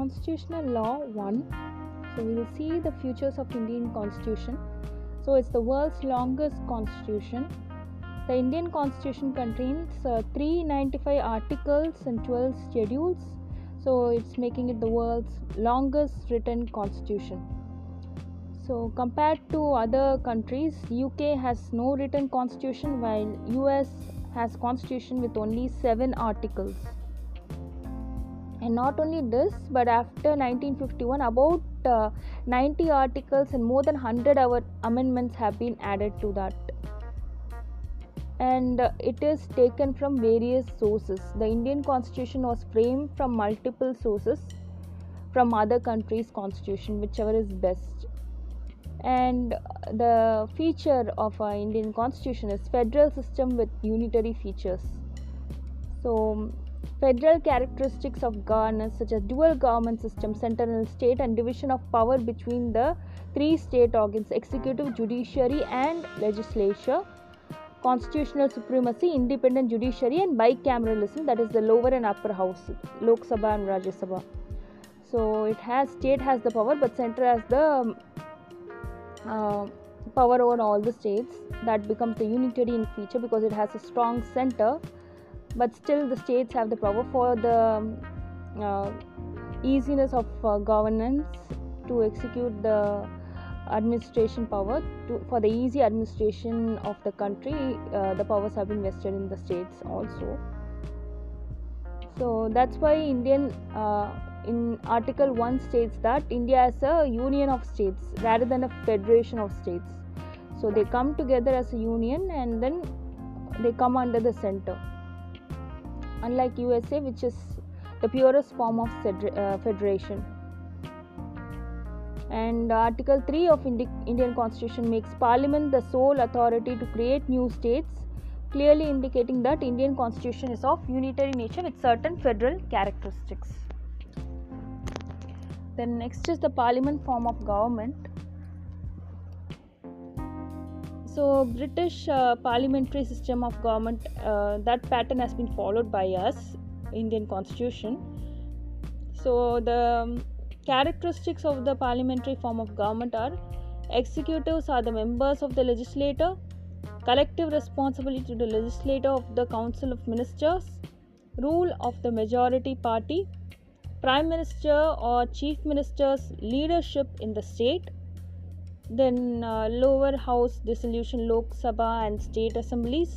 constitutional law 1 so we will see the features of indian constitution. So it's the world's longest constitution. The indian constitution contains uh, 395 articles and 12 schedules. So it's making it the world's longest written constitution. So compared to other countries uk has no written constitution while us has constitution with only 7 articles and not only this but after 1951 about uh, 90 articles and more than 100 our amendments have been added to that. And uh, it is taken from various sources. The indian constitution was framed from multiple sources from other countries constitution whichever is best. And the feature of our indian constitution is federal system with unitary features. So Federal characteristics of governance, such as dual government system, central state, and division of power between the three state organs executive, judiciary, and legislature, constitutional supremacy, independent judiciary, and bicameralism that is, the lower and upper house, Lok Sabha and Rajya Sabha. So, it has state has the power, but center has the uh, power over all the states. That becomes the unitary in feature because it has a strong center but still the states have the power for the um, uh, easiness of uh, governance to execute the administration power to, for the easy administration of the country uh, the powers have been vested in the states also. So that's why indian uh, in article 1 states that india is a union of states rather than a federation of states. So they come together as a union and then they come under the center unlike USA, which is the purest form of uh, federation. And Article 3 of Indi- Indian Constitution makes Parliament the sole authority to create new states, clearly indicating that Indian Constitution is of unitary nature with certain federal characteristics. Then next is the Parliament form of government. So british uh, parliamentary system of government uh, that pattern has been followed by us indian constitution. So the um, characteristics of the parliamentary form of government are executives are the members of the legislature collective responsibility to the legislature of the council of ministers rule of the majority party prime minister or chief minister's leadership in the state then uh, lower house dissolution lok sabha and state assemblies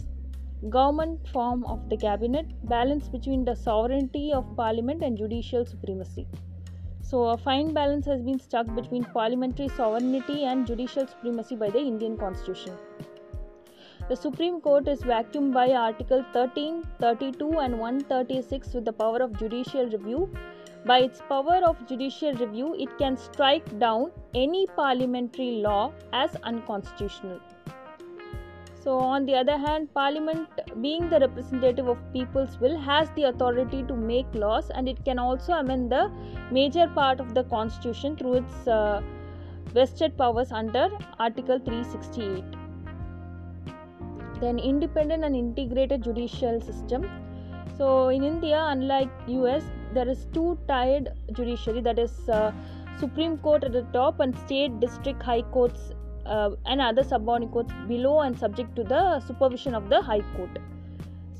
government form of the cabinet balance between the sovereignty of parliament and judicial supremacy. So a fine balance has been struck between parliamentary sovereignty and judicial supremacy by the indian constitution. The Supreme Court is vacuumed by Article 13, 32, and 136 with the power of judicial review by its power of judicial review, it can strike down any parliamentary law as unconstitutional. So, on the other hand, Parliament, being the representative of people's will, has the authority to make laws and it can also amend the major part of the Constitution through its uh, vested powers under Article 368. Then, independent and integrated judicial system. So, in India, unlike US, there is two tiered judiciary that is uh, supreme court at the top and state district high courts uh, and other subordinate courts below and subject to the supervision of the high court.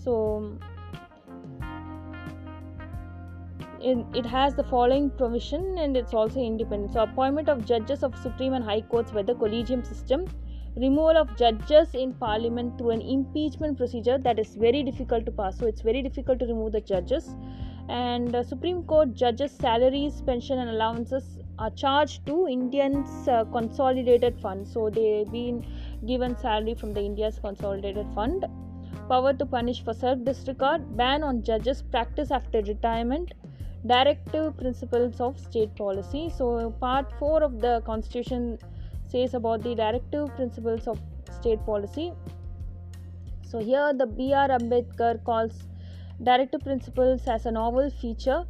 So it has the following provision and it's also independent. So appointment of judges of supreme and high courts by the collegium system removal of judges in parliament through an impeachment procedure that is very difficult to pass. So it's very difficult to remove the judges and uh, Supreme Court judges' salaries, pension, and allowances are charged to Indians' uh, consolidated fund. So they've been given salary from the India's consolidated fund. Power to punish for self disregard, ban on judges' practice after retirement, directive principles of state policy. So, part 4 of the Constitution says about the directive principles of state policy. So, here the B.R. Ambedkar calls directive principles as a novel feature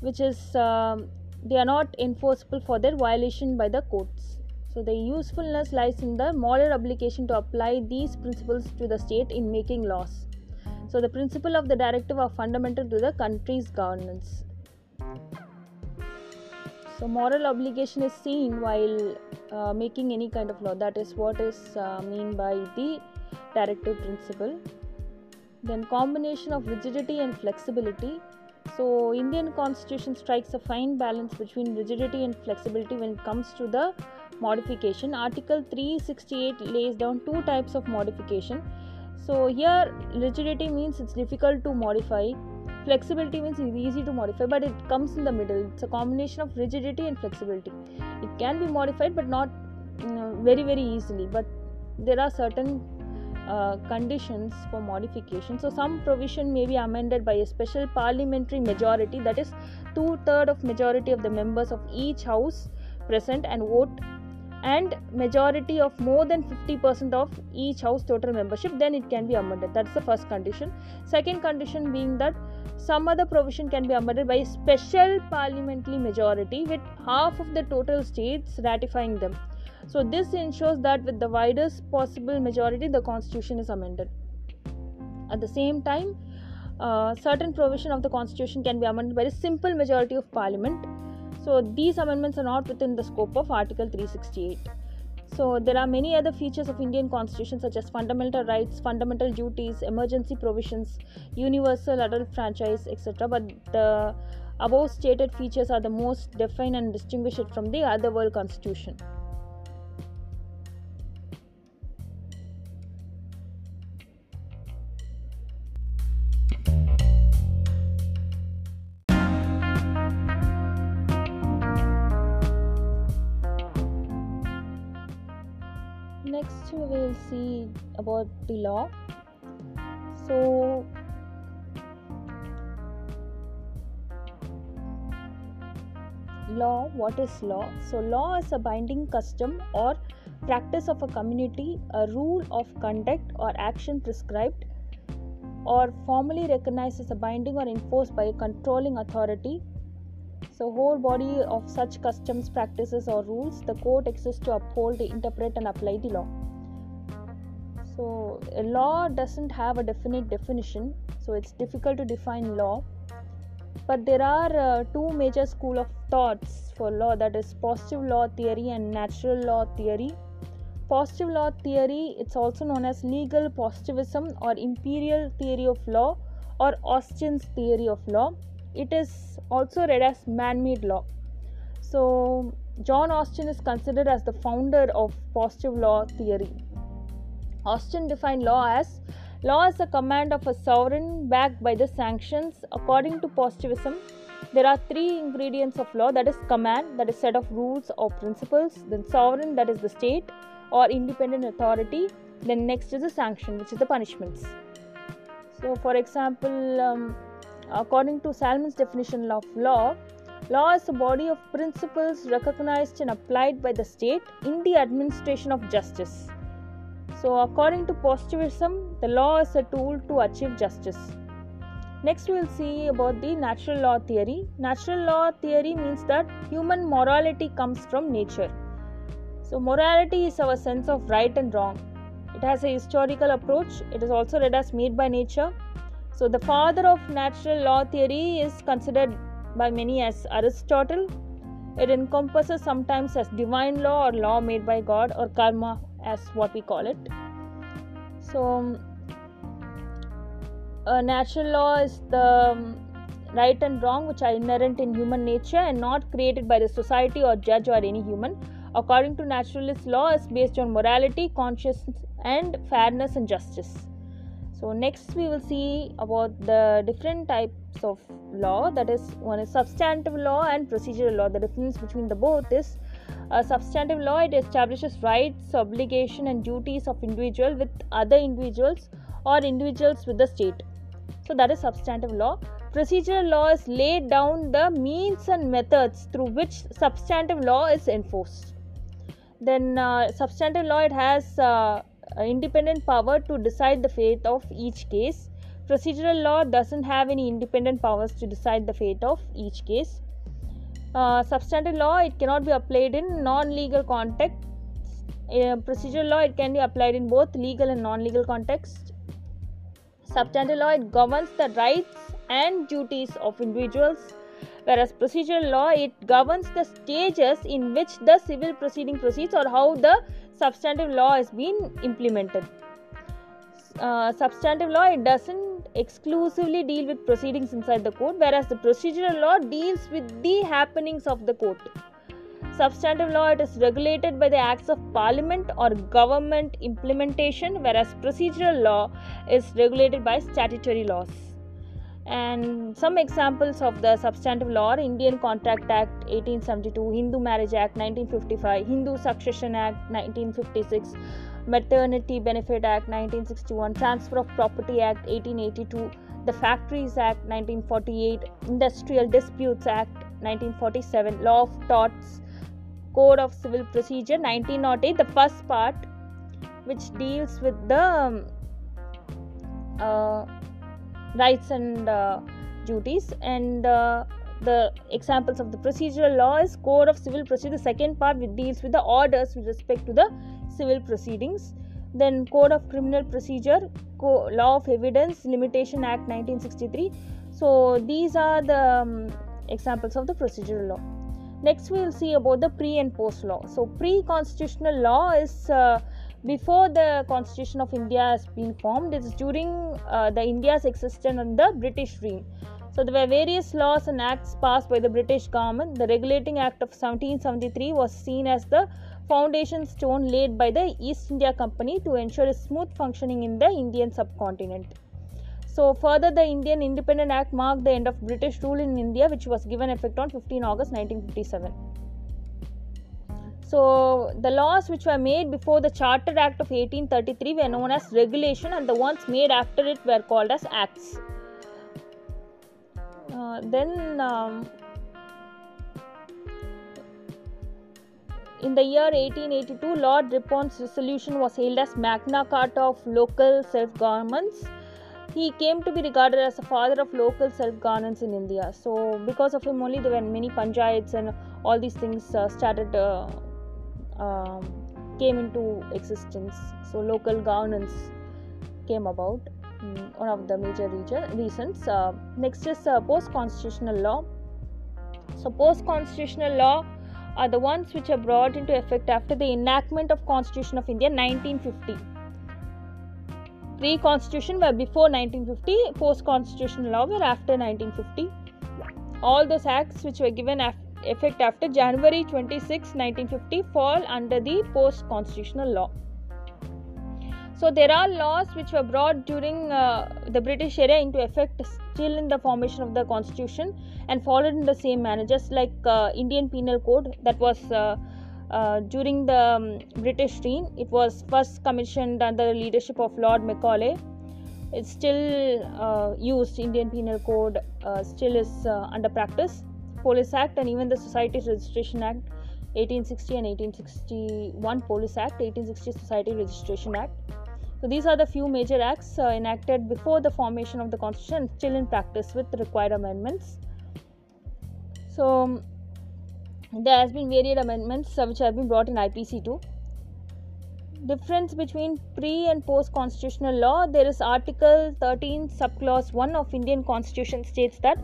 which is um, they are not enforceable for their violation by the courts. So the usefulness lies in the moral obligation to apply these principles to the state in making laws. So the principle of the directive are fundamental to the country's governance. So moral obligation is seen while uh, making any kind of law. That is what is uh, mean by the directive principle then combination of rigidity and flexibility. So indian constitution strikes a fine balance between rigidity and flexibility when it comes to the modification. Article 368 lays down two types of modification. So here rigidity means it's difficult to modify. Flexibility means it's easy to modify but it comes in the middle. It's a combination of rigidity and flexibility. It can be modified but not you know, very very easily. But there are certain uh, conditions for modification. So, some provision may be amended by a special parliamentary majority, that is, two third of majority of the members of each house present and vote, and majority of more than 50% of each house total membership. Then it can be amended. That's the first condition. Second condition being that some other provision can be amended by a special parliamentary majority with half of the total states ratifying them so, this ensures that with the widest possible majority, the constitution is amended. At the same time, uh, certain provision of the constitution can be amended by a simple majority of parliament. So, these amendments are not within the scope of Article 368. So, there are many other features of Indian constitution such as fundamental rights, fundamental duties, emergency provisions, universal adult franchise, etc. But the above stated features are the most define and distinguish it from the other world constitution. Next we will see about the law. So law what is law? So law is a binding custom or practice of a community a rule of conduct or action prescribed or formally recognized as a binding or enforced by a controlling authority so, whole body of such customs, practices, or rules, the court exists to uphold, interpret, and apply the law. So, a law doesn't have a definite definition, so it's difficult to define law. But there are uh, two major school of thoughts for law that is positive law theory and natural law theory. Positive law theory, it's also known as legal positivism or imperial theory of law or Austin's theory of law it is also read as man made law. So, John Austin is considered as the founder of positive law theory. Austin defined law as law is a command of a sovereign backed by the sanctions. According to positivism, there are three ingredients of law that is command, that is set of rules or principles, then sovereign, that is the state or independent authority, then next is the sanction, which is the punishments. So, for example, um, According to Salmond's definition of law, law is a body of principles recognized and applied by the state in the administration of justice. So, according to positivism, the law is a tool to achieve justice. Next, we will see about the natural law theory. Natural law theory means that human morality comes from nature. So, morality is our sense of right and wrong. It has a historical approach. It is also read as made by nature so, the father of natural law theory is considered by many as Aristotle. It encompasses sometimes as divine law or law made by God or karma as what we call it. So, natural law is the um, right and wrong which are inherent in human nature and not created by the society or judge or any human. According to naturalist law, is based on morality, conscience, and fairness and justice so next we will see about the different types of law. That is one is substantive law and procedural law. The difference between the both is a substantive law it establishes rights obligation and duties of individual with other individuals or individuals with the state. So that is substantive law. Procedural law is laid down the means and methods through which substantive law is enforced. Then uh, substantive law it has uh, uh, independent power to decide the fate of each case. Procedural law doesn't have any independent powers to decide the fate of each case. Uh, substantive law it cannot be applied in non-legal context. Uh, procedural law it can be applied in both legal and non-legal context. Substantive law it governs the rights and duties of individuals. whereas procedural law it governs the stages in which the civil proceeding proceeds or how the substantive law is being implemented. Uh, substantive law it doesn't exclusively deal with proceedings inside the court whereas the procedural law deals with the happenings of the court. Substantive law it is regulated by the acts of parliament or government implementation whereas procedural law is regulated by statutory laws and some examples of the substantive law are indian contract act 1872 hindu marriage act 1955 hindu succession act 1956 maternity benefit act 1961 transfer of property act 1882 the factories act 1948 industrial disputes act 1947 law of torts code of civil procedure 1908 the first part which deals with the uh, rights and uh, duties. And uh, the examples of the procedural law is code of civil procedure the second part which deals with the orders with respect to the civil proceedings. Then code of criminal procedure Co- law of evidence limitation act 1963 so these are the um, examples of the procedural law. Next we will see about the pre and post law. So pre constitutional law is uh, before the constitution of india has been formed it's during uh, the india's existence under british reign. So there were various laws and acts passed by the british government. The regulating act of 1773 was seen as the foundation stone laid by the east india company to ensure a smooth functioning in the indian subcontinent. So further the indian independent act marked the end of british rule in india which was given effect on 15 august 1957 so the laws which were made before the Charter Act of 1833 were known as regulation, and the ones made after it were called as acts. Uh, then, um, in the year 1882, Lord Ripon's resolution was hailed as Magna Carta of local self-governments. He came to be regarded as the father of local self-governance in India. So, because of him only, there were many panchayats and all these things uh, started. Uh, um, came into existence. So local governance came about. Um, one of the major reasons. Uh, next is uh, post-constitutional law. So post-constitutional law are the ones which are brought into effect after the enactment of Constitution of India 1950. Pre-constitution were before 1950, post-constitutional law were after 1950. All those acts which were given after effect after January 26, 1950 fall under the post constitutional law. So there are laws which were brought during uh, the British era into effect still in the formation of the constitution and followed in the same manner just like uh, Indian Penal Code that was uh, uh during the um, British reign. It was first commissioned under the leadership of Lord Macaulay. It's still uh, used. Indian Penal Code uh, still is under practice Police Act and even the Societies Registration Act 1860 and 1861 Police Act 1860 Society Registration Act. So these are the few major acts uh, enacted before the formation of the constitution still in practice with required amendments. So um, there has been varied amendments uh, which have been brought in IPC too. Difference between pre and post constitutional law there is article 13 subclause 1 of indian constitution states that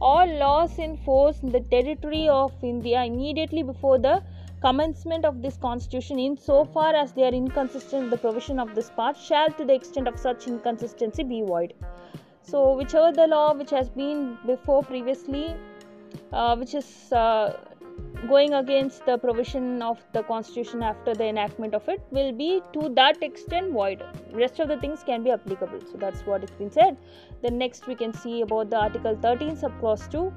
all laws in force in the territory of India immediately before the commencement of this constitution in so far as they are inconsistent with the provision of this part shall to the extent of such inconsistency be void. So whichever the law which has been before previously uh, which is uh, going against the provision of the constitution after the enactment of it will be to that extent void. Rest of the things can be applicable. So that's what it's been said. Then next we can see about the article 13 sub clause 2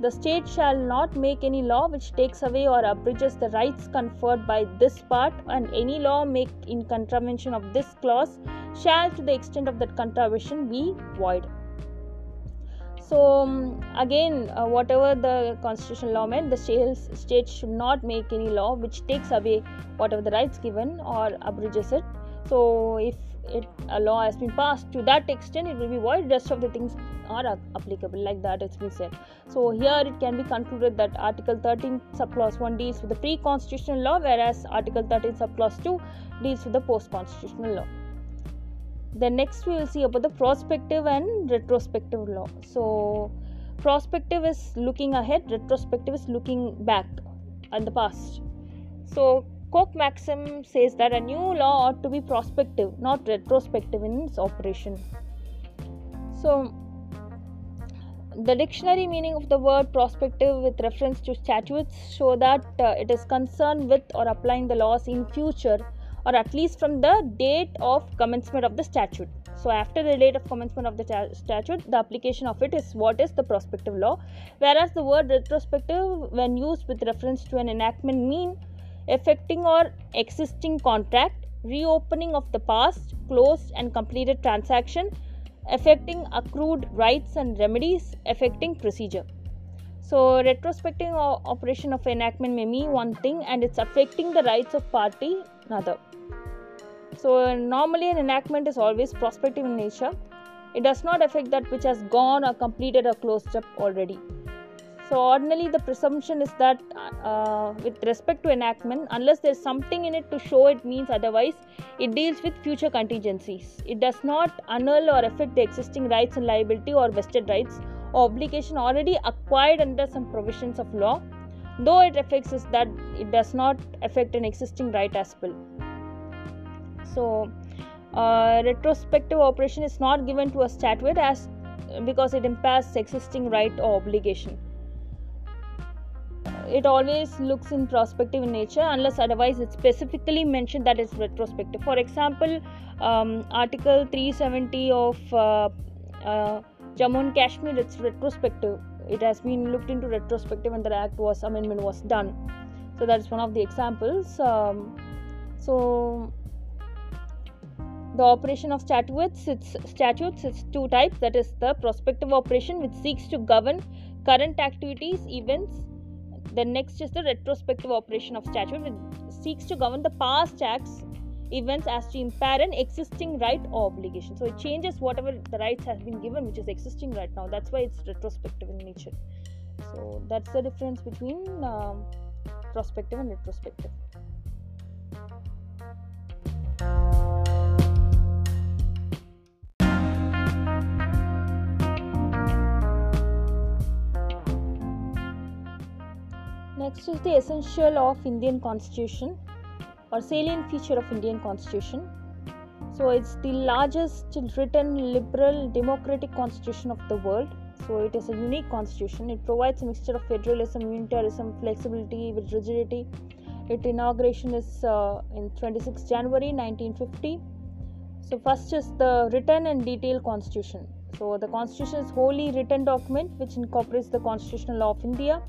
the state shall not make any law which takes away or abridges the rights conferred by this part and any law made in contravention of this clause shall to the extent of that contravention be void so um, again uh, whatever the constitutional law meant the state should not make any law which takes away whatever the rights given or abridges it. So if it, a law has been passed to that extent it will be void. Rest of the things are applicable like that it's been said. So here it can be concluded that article 13 subclause 1 deals with the pre-constitutional law whereas article 13 subclause 2 deals with the post-constitutional law then next we will see about the prospective and retrospective law so prospective is looking ahead, retrospective is looking back in the past. So, Coke maxim says that a new law ought to be prospective, not retrospective in its operation. So, the dictionary meaning of the word prospective with reference to statutes show that uh, it is concerned with or applying the laws in future or at least from the date of commencement of the statute. So after the date of commencement of the statute the application of it is what is the prospective law. Whereas the word retrospective when used with reference to an enactment mean affecting or existing contract reopening of the past closed and completed transaction affecting accrued rights and remedies affecting procedure. So retrospective operation of enactment may mean one thing and it's affecting the rights of party another. So normally an enactment is always prospective in nature. It does not affect that which has gone or completed or closed up already. So ordinarily the presumption is that uh, with respect to enactment unless there's something in it to show it means otherwise it deals with future contingencies. It does not annul or affect the existing rights and liability or vested rights or obligation already acquired under some provisions of law though it affects is that it does not affect an existing right as well. So uh, retrospective operation is not given to a statute as because it impairs existing right or obligation. It always looks in prospective in nature unless otherwise it's specifically mentioned that it's retrospective. For example um, article 370 of uh, uh, jammu and kashmir it's retrospective it has been looked into retrospective and the act was amendment was done. So that's one of the examples um, so the operation of statutes its statutes it's two types that is the prospective operation which seeks to govern current activities events the next is the retrospective operation of statute which seeks to govern the past acts events as to impair an existing right or obligation. So it changes whatever the rights has been given which is existing right now. That's why it's retrospective in nature. So that's the difference between um, prospective and retrospective. Next is the essential of Indian Constitution or salient feature of Indian Constitution. So it's the largest written liberal democratic constitution of the world. So it is a unique constitution. It provides a mixture of federalism, unitarism, flexibility with rigidity. Its inauguration is uh, in 26 January 1950. So first is the written and detailed constitution. So the constitution is wholly written document which incorporates the constitutional law of India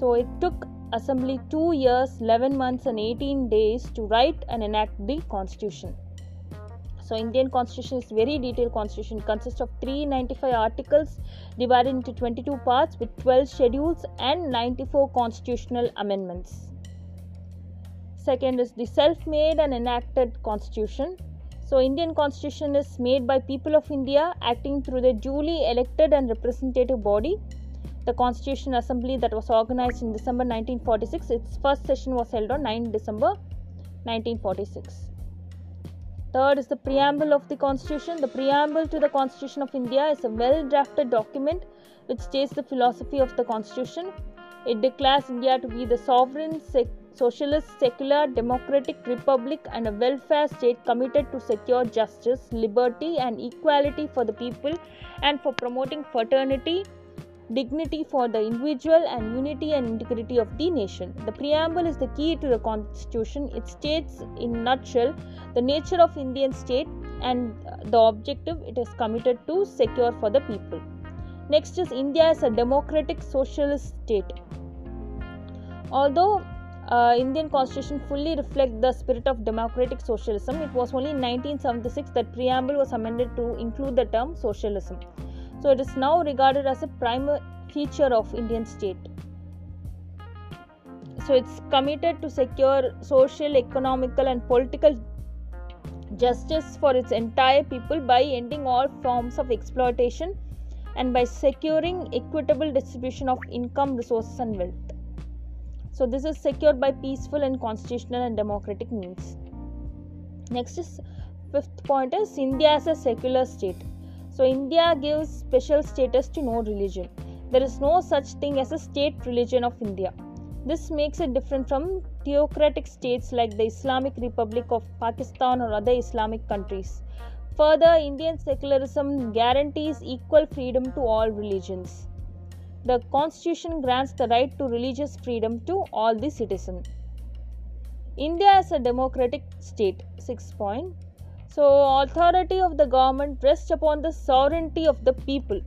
so it took assembly 2 years, 11 months and 18 days to write and enact the constitution. So Indian constitution is very detailed constitution it consists of 395 articles divided into 22 parts with 12 schedules and 94 constitutional amendments. Second is the self-made and enacted constitution. So Indian constitution is made by people of India acting through the duly elected and representative body the Constitution Assembly that was organized in December 1946. Its first session was held on 9 December 1946. Third is the preamble of the Constitution. The preamble to the Constitution of India is a well drafted document which states the philosophy of the Constitution. It declares India to be the sovereign, sec- socialist, secular, democratic republic and a welfare state committed to secure justice, liberty, and equality for the people and for promoting fraternity, dignity for the individual and unity and integrity of the nation. The preamble is the key to the constitution. It states in nutshell the nature of Indian state and the objective it is committed to secure for the people. Next is India as a democratic socialist state. Although uh, Indian constitution fully reflects the spirit of democratic socialism, it was only in 1976 that preamble was amended to include the term socialism. So it is now regarded as a primary feature of Indian state. So it's committed to secure social, economical, and political justice for its entire people by ending all forms of exploitation and by securing equitable distribution of income, resources, and wealth. So this is secured by peaceful and constitutional and democratic means. Next is fifth point is India as a secular state. So, India gives special status to no religion. There is no such thing as a state religion of India. This makes it different from theocratic states like the Islamic Republic of Pakistan or other Islamic countries. Further, Indian secularism guarantees equal freedom to all religions. The constitution grants the right to religious freedom to all the citizens. India is a democratic state. 6 point. So, authority of the government rests upon the sovereignty of the people.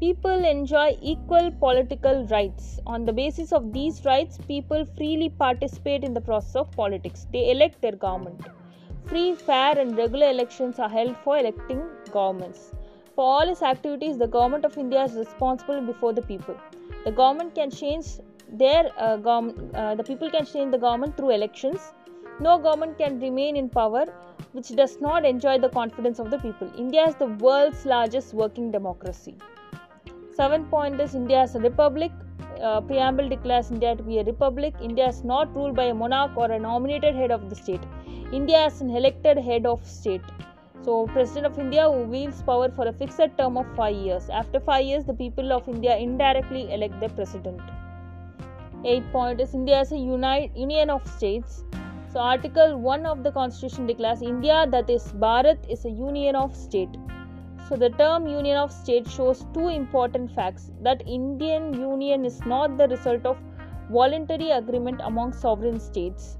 People enjoy equal political rights. On the basis of these rights, people freely participate in the process of politics. They elect their government. Free, fair, and regular elections are held for electing governments. For all its activities, the government of India is responsible before the people. The government can change their uh, government, uh, the people can change the government through elections. No government can remain in power which does not enjoy the confidence of the people. India is the world's largest working democracy. Seventh point is India is a republic. Uh, preamble declares India to be a republic. India is not ruled by a monarch or a nominated head of the state. India is an elected head of state. So, President of India wields power for a fixed term of five years. After five years, the people of India indirectly elect the president. Eighth point is India is a unite, union of states. So, Article 1 of the Constitution declares India, that is Bharat, is a union of state. So, the term union of state shows two important facts that Indian union is not the result of voluntary agreement among sovereign states.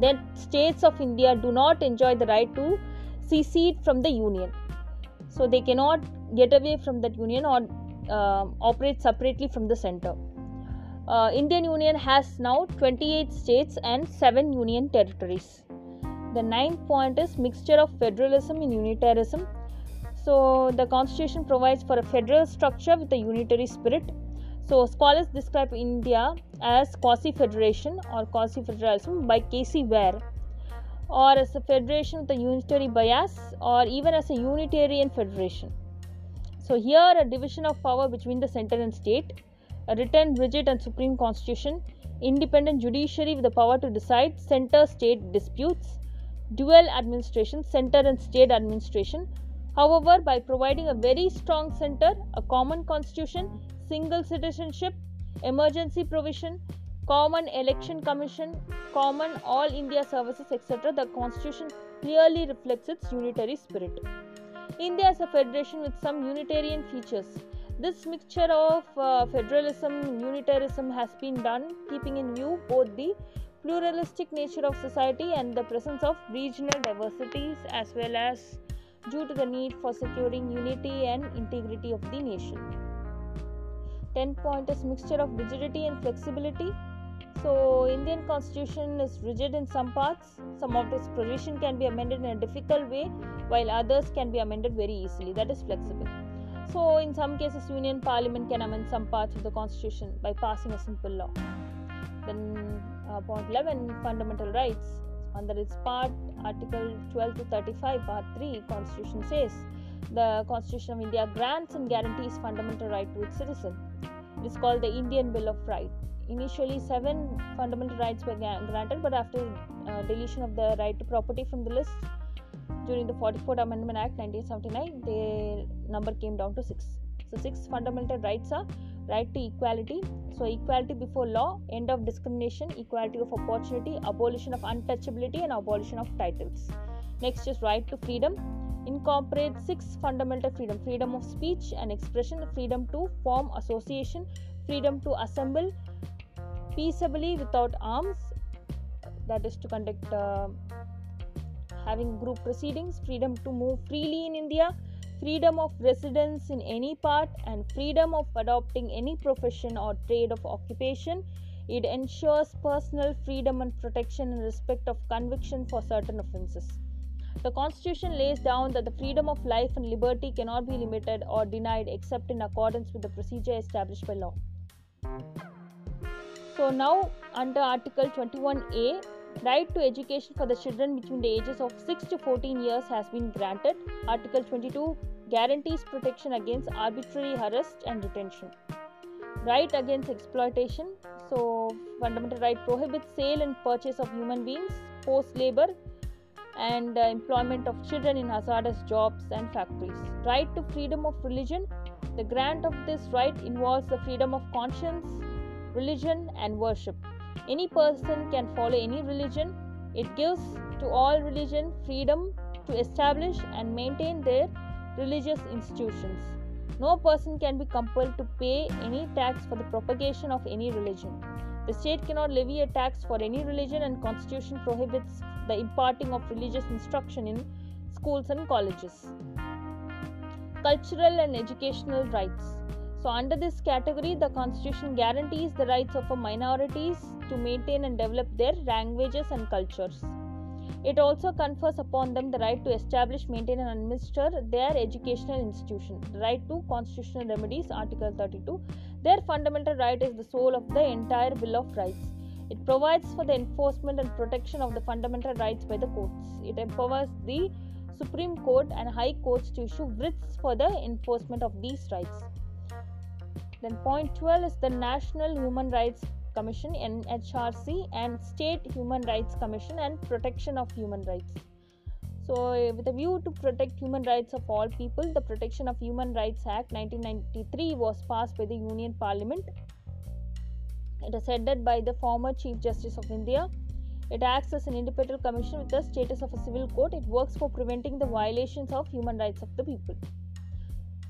That states of India do not enjoy the right to secede from the union. So, they cannot get away from that union or uh, operate separately from the center uh, Indian Union has now 28 states and 7 union territories. The ninth point is mixture of federalism and unitarism. So the constitution provides for a federal structure with a unitary spirit. So scholars describe India as quasi-federation or quasi-federalism by K.C. Wheare or as a federation with a unitary bias or even as a unitarian federation. So here a division of power between the center and state a written, rigid, and supreme constitution, independent judiciary with the power to decide center state disputes, dual administration, center and state administration. However, by providing a very strong center, a common constitution, single citizenship, emergency provision, common election commission, common all India services, etc., the constitution clearly reflects its unitary spirit. India is a federation with some unitarian features this mixture of uh, federalism, unitarism has been done keeping in view both the pluralistic nature of society and the presence of regional diversities as well as due to the need for securing unity and integrity of the nation. 10 point is mixture of rigidity and flexibility. So Indian constitution is rigid in some parts. Some of its provision can be amended in a difficult way while others can be amended very easily. That is flexible. So, in some cases, Union Parliament can amend some parts of the Constitution by passing a simple law. Then, uh, point 11 Fundamental Rights. Under its part, Article 12 to 35, Part 3, Constitution says the Constitution of India grants and guarantees fundamental right to its citizen. It is called the Indian Bill of Rights. Initially, seven fundamental rights were granted, but after uh, deletion of the right to property from the list, during the 44th Amendment Act 1979, their number came down to six. So, six fundamental rights are right to equality, so equality before law, end of discrimination, equality of opportunity, abolition of untouchability, and abolition of titles. Next is right to freedom, incorporates six fundamental freedom freedom of speech and expression, freedom to form association, freedom to assemble peaceably without arms, that is to conduct. Uh, having group proceedings, freedom to move freely in India, freedom of residence in any part, and freedom of adopting any profession or trade of occupation. It ensures personal freedom and protection in respect of conviction for certain offences. The Constitution lays down that the freedom of life and liberty cannot be limited or denied except in accordance with the procedure established by law. So, now under Article 21A, Right to education for the children between the ages of 6 to 14 years has been granted. Article 22 guarantees protection against arbitrary arrest and detention. Right against exploitation. So, fundamental right prohibits sale and purchase of human beings, forced labor, and uh, employment of children in hazardous jobs and factories. Right to freedom of religion. The grant of this right involves the freedom of conscience, religion, and worship. Any person can follow any religion. It gives to all religion freedom to establish and maintain their religious institutions. No person can be compelled to pay any tax for the propagation of any religion. The state cannot levy a tax for any religion and constitution prohibits the imparting of religious instruction in schools and colleges. Cultural and educational rights. So, under this category, the Constitution guarantees the rights of minorities to maintain and develop their languages and cultures. It also confers upon them the right to establish, maintain, and administer their educational institution. The right to constitutional remedies, Article 32. Their fundamental right is the soul of the entire Bill of Rights. It provides for the enforcement and protection of the fundamental rights by the courts. It empowers the Supreme Court and High Courts to issue writs for the enforcement of these rights. Then, point 12 is the National Human Rights Commission NHRC and State Human Rights Commission and Protection of Human Rights. So, with a view to protect human rights of all people, the Protection of Human Rights Act 1993 was passed by the Union Parliament. It is headed by the former Chief Justice of India. It acts as an independent commission with the status of a civil court. It works for preventing the violations of human rights of the people.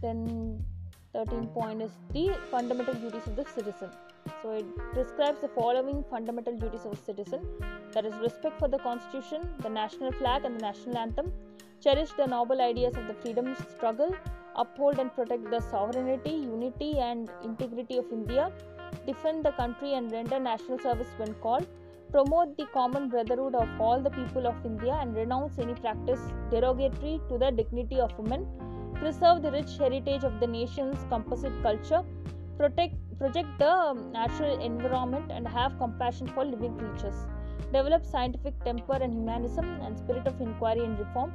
Then 13 point is the fundamental duties of the citizen. So it prescribes the following fundamental duties of a citizen that is respect for the constitution, the national flag and the national anthem, cherish the noble ideas of the freedom struggle, uphold and protect the sovereignty, unity and integrity of India, defend the country and render national service when called, promote the common brotherhood of all the people of India and renounce any practice derogatory to the dignity of women preserve the rich heritage of the nation's composite culture, protect, project the um, natural environment, and have compassion for living creatures. Develop scientific temper and humanism and spirit of inquiry and reform.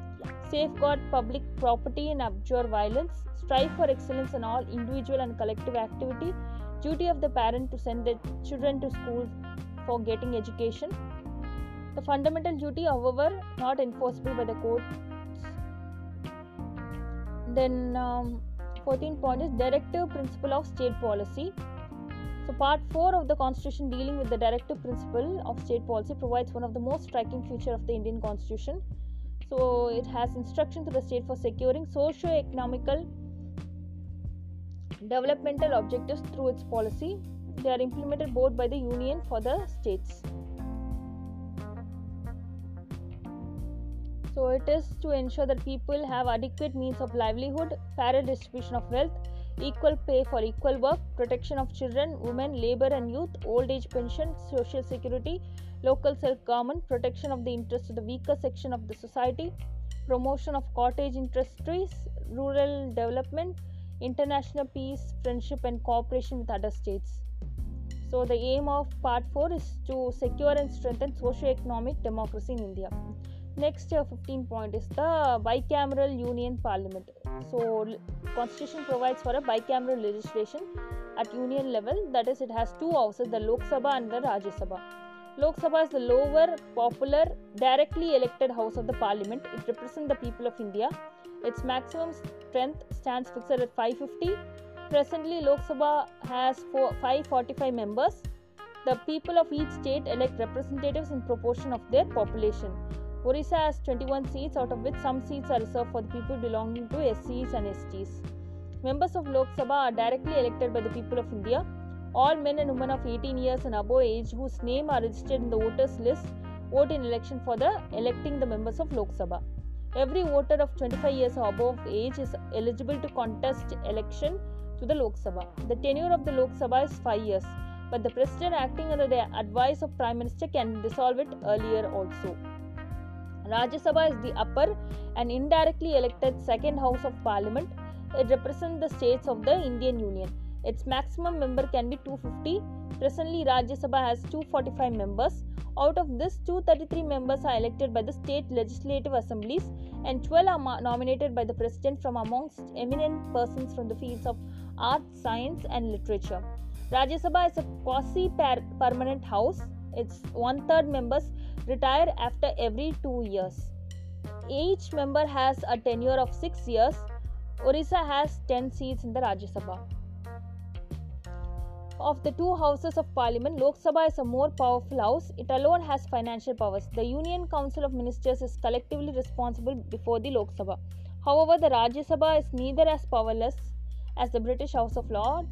Safeguard public property and abjure violence. Strive for excellence in all individual and collective activity. Duty of the parent to send their children to school for getting education. The fundamental duty, however, not enforceable by the court then um, 14th point is directive principle of state policy. So part 4 of the constitution dealing with the directive principle of state policy provides one of the most striking feature of the indian constitution. So it has instruction to the state for securing socio-economical developmental objectives through its policy. They are implemented both by the union for the states So it is to ensure that people have adequate means of livelihood, fair distribution of wealth, equal pay for equal work, protection of children, women, labor and youth, old age pension, social security, local self government, protection of the interests of the weaker section of the society, promotion of cottage industries, rural development, international peace, friendship, and cooperation with other states. So, the aim of part 4 is to secure and strengthen socio-economic democracy in India next uh, 15 point is the bicameral union parliament. So constitution provides for a bicameral legislation at union level. That is it has two houses the lok sabha and the rajya sabha. Lok sabha is the lower popular directly elected house of the parliament. It represents the people of india. Its maximum strength stands fixed at 550 presently lok sabha has four, 545 members. The people of each state elect representatives in proportion of their population Orissa has 21 seats, out of which some seats are reserved for the people belonging to SCs and STs. Members of Lok Sabha are directly elected by the people of India. All men and women of 18 years and above age whose name are registered in the voters list vote in election for the electing the members of Lok Sabha. Every voter of 25 years or above age is eligible to contest election to the Lok Sabha. The tenure of the Lok Sabha is 5 years, but the president acting under the advice of prime minister can dissolve it earlier also. Rajya Sabha is the upper and indirectly elected second house of parliament. It represents the states of the Indian Union. Its maximum member can be 250. Presently, Rajya Sabha has 245 members. Out of this, 233 members are elected by the state legislative assemblies, and 12 are nominated by the president from amongst eminent persons from the fields of art, science, and literature. Rajya Sabha is a quasi permanent house. Its one third members retire after every two years. each member has a tenure of 6 years. Orissa has 10 seats in the Rajya Sabha. Of the two houses of parliament, Lok Sabha is a more powerful house. It alone has financial powers. The Union Council of Ministers is collectively responsible before the Lok Sabha. However, the Rajya Sabha is neither as powerless as the British House of Lords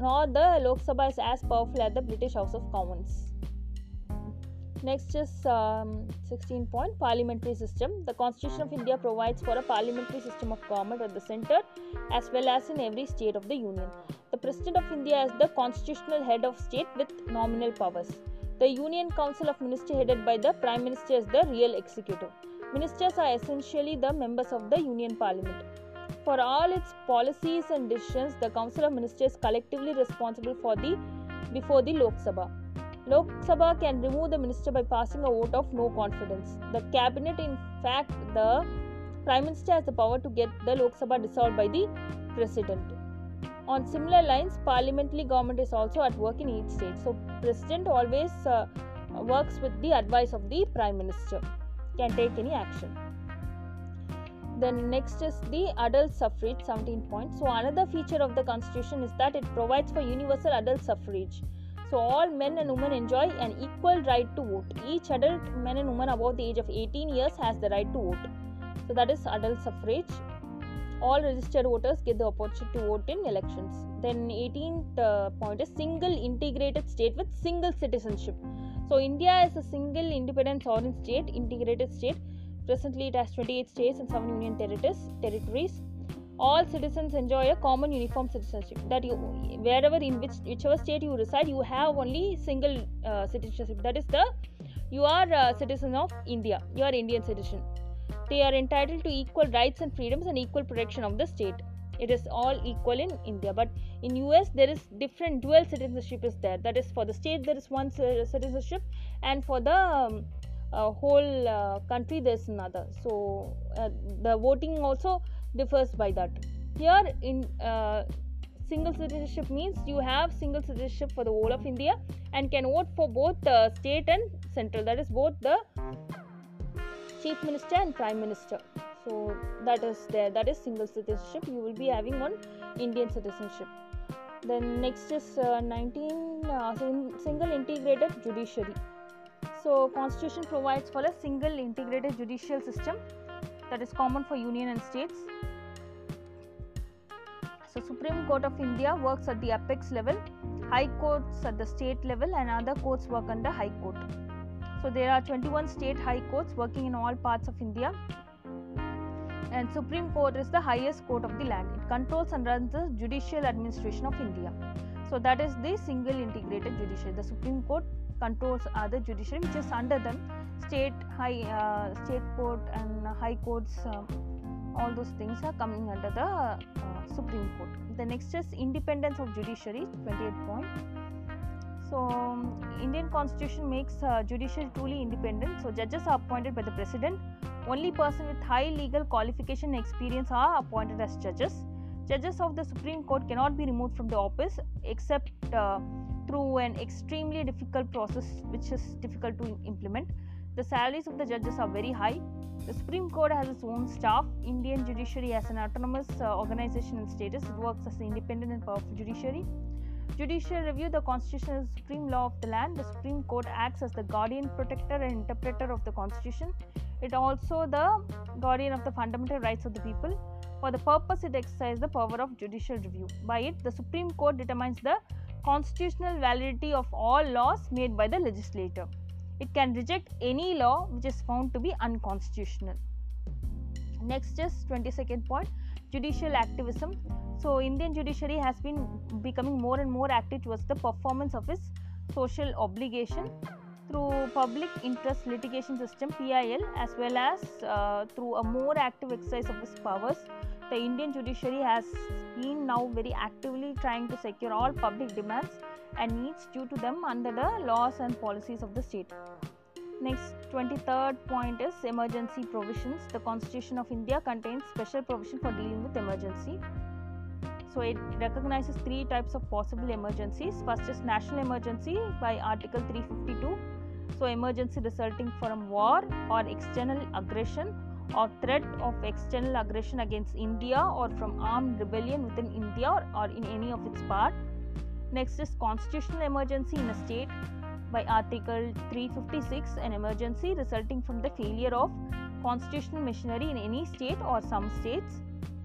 nor the Lok Sabha is as powerful as the British House of Commons. Next is um, 16 point parliamentary system. The Constitution of India provides for a parliamentary system of government at the center as well as in every state of the Union. The President of India is the constitutional head of state with nominal powers. The Union Council of Ministers headed by the Prime Minister is the real executive. Ministers are essentially the members of the Union Parliament. For all its policies and decisions, the Council of Ministers is collectively responsible for the before the Lok Sabha. Lok Sabha can remove the minister by passing a vote of no confidence. The cabinet, in fact, the Prime Minister has the power to get the Lok Sabha dissolved by the President. On similar lines, parliamentary government is also at work in each state. So, President always uh, works with the advice of the Prime Minister, can take any action. Then next is the adult suffrage 17 points. So another feature of the constitution is that it provides for universal adult suffrage. So all men and women enjoy an equal right to vote. Each adult man and woman above the age of 18 years has the right to vote. So that is adult suffrage. All registered voters get the opportunity to vote in elections. Then 18th uh, point is single integrated state with single citizenship. So India is a single independent sovereign state, integrated state. Presently it has 28 states and 7 union territories. territories all citizens enjoy a common uniform citizenship. That you wherever in which whichever state you reside you have only single uh, citizenship. That is the you are a citizen of india. You are indian citizen. They are entitled to equal rights and freedoms and equal protection of the state. It is all equal in india. But in us there is different dual citizenship is there. That is for the state there is one citizenship and for the um, uh, whole uh, country there is another. So uh, the voting also differs by that. Here in uh, single citizenship means you have single citizenship for the whole of india and can vote for both the state and central that is both the chief minister and prime minister. So that is there that is single citizenship you will be having on indian citizenship. Then next is uh, 19 uh, single integrated judiciary. So constitution provides for a single integrated judicial system that is common for union and states. So supreme court of india works at the apex level high courts at the state level and other courts work under high court. So there are 21 state high courts working in all parts of india. And supreme court is the highest court of the land. It controls and runs the judicial administration of india. So that is the single integrated judiciary the supreme court controls other judiciary which is under them state high uh, state court and high courts uh, all those things are coming under the uh, supreme court. The next is independence of judiciary 28th point. So um, indian constitution makes uh, judiciary truly independent. So judges are appointed by the president. Only person with high legal qualification and experience are appointed as judges. Judges of the supreme court cannot be removed from the office except uh, through an extremely difficult process which is difficult to implement. The salaries of the judges are very high. The Supreme Court has its own staff. Indian judiciary has an autonomous uh, organization and status. It works as an independent and powerful judiciary. Judicial review the constitution is the supreme law of the land. The Supreme Court acts as the guardian, protector, and interpreter of the constitution. It also the guardian of the fundamental rights of the people. For the purpose, it exercises the power of judicial review. By it, the Supreme Court determines the constitutional validity of all laws made by the legislator. It can reject any law which is found to be unconstitutional. Next is 22nd point judicial activism. So Indian judiciary has been becoming more and more active towards the performance of its social obligation through public interest litigation system PIL as well as uh, through a more active exercise of its powers the Indian judiciary has been now very actively trying to secure all public demands and needs due to them under the laws and policies of the state. Next, 23rd point is emergency provisions. The Constitution of India contains special provision for dealing with emergency. So, it recognizes three types of possible emergencies. First is national emergency by Article 352. So, emergency resulting from war or external aggression or threat of external aggression against India or from armed rebellion within India or, or in any of its part. Next is constitutional emergency in a state by Article 356, an emergency resulting from the failure of constitutional machinery in any state or some states,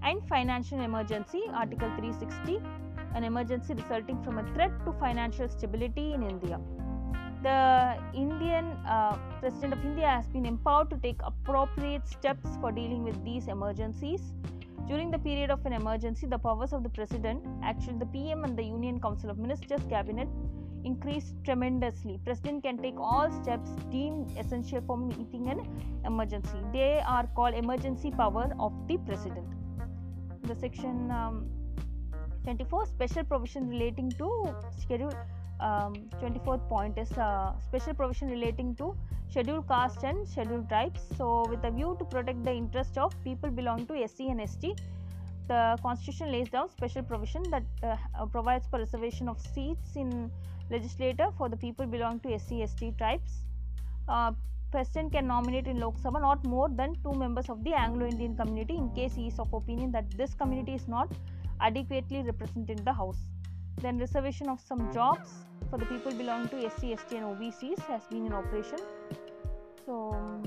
and financial emergency, Article 360, an emergency resulting from a threat to financial stability in India. The Indian uh, President of India has been empowered to take appropriate steps for dealing with these emergencies. During the period of an emergency, the powers of the President, actually the PM and the Union Council of Ministers Cabinet, increased tremendously. President can take all steps deemed essential for meeting an emergency. They are called emergency power of the President. The section um, 24 special provision relating to schedule um, 24th point is uh, special provision relating to scheduled caste and scheduled tribes. So with a view to protect the interest of people belonging to sc and st the constitution lays down special provision that uh, uh, provides for reservation of seats in legislature for the people belonging to sc st tribes. Uh, president can nominate in lok sabha not more than two members of the anglo indian community in case he is of opinion that this community is not adequately represented in the house then reservation of some jobs for the people belonging to SC, ST and OBCs has been in operation. So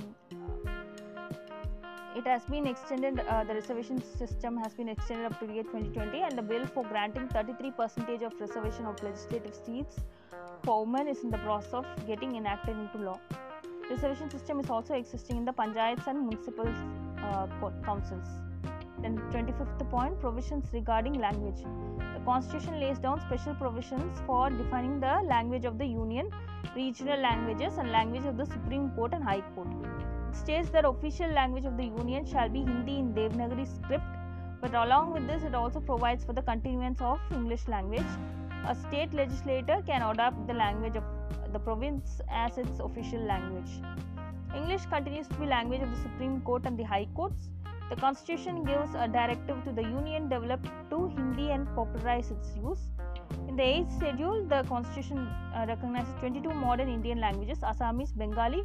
it has been extended, uh, the reservation system has been extended up to the year 2020 and the bill for granting 33 percentage of reservation of legislative seats for women is in the process of getting enacted into law. Reservation system is also existing in the panchayats and municipal uh, councils. Then 25th point provisions regarding language. Constitution lays down special provisions for defining the language of the union, regional languages and language of the Supreme Court and High Court. It states that official language of the union shall be Hindi in Devanagari script, but along with this it also provides for the continuance of English language. A state legislator can adopt the language of the province as its official language. English continues to be language of the Supreme Court and the High Courts. The Constitution gives a directive to the Union developed to Hindi and popularize its use. In the 8th schedule, the Constitution uh, recognizes 22 modern Indian languages Assamese, Bengali,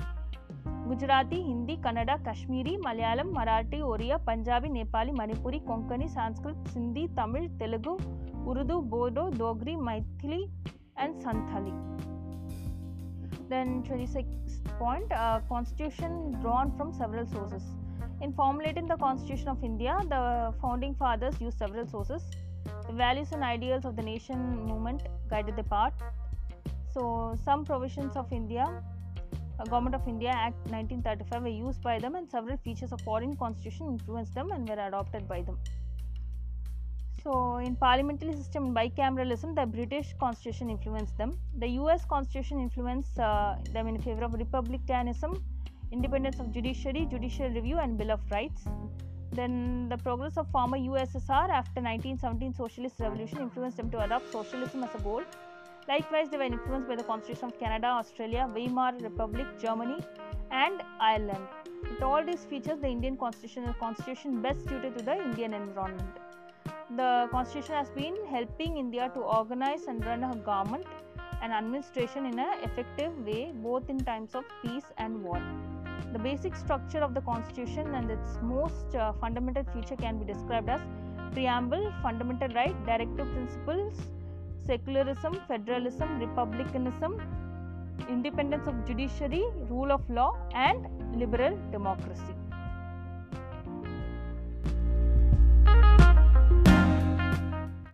Gujarati, Hindi, Kannada, Kashmiri, Malayalam, Marathi, Oriya, Punjabi, Nepali, Manipuri, Konkani, Sanskrit, Sindhi, Tamil, Telugu, Urdu, Bodo, Dogri, Maithili, and Santhali. Then 26th point uh, Constitution drawn from several sources. In formulating the Constitution of India, the founding fathers used several sources. The values and ideals of the nation movement guided the path. So, some provisions of India, uh, Government of India Act 1935 were used by them, and several features of foreign constitution influenced them and were adopted by them. So, in parliamentary system bicameralism, the British constitution influenced them. The US constitution influenced uh, them in favor of republicanism independence of judiciary, judicial review, and Bill of Rights. Then the progress of former USSR after 1917 socialist revolution influenced them to adopt socialism as a goal. Likewise, they were influenced by the Constitution of Canada, Australia, Weimar Republic, Germany, and Ireland. With all these features, the Indian Constitution is constitution best suited to the Indian environment. The Constitution has been helping India to organize and run a government and administration in an effective way, both in times of peace and war. The basic structure of the Constitution and its most uh, fundamental feature can be described as preamble, fundamental right, directive principles, secularism, federalism, republicanism, independence of judiciary, rule of law, and liberal democracy.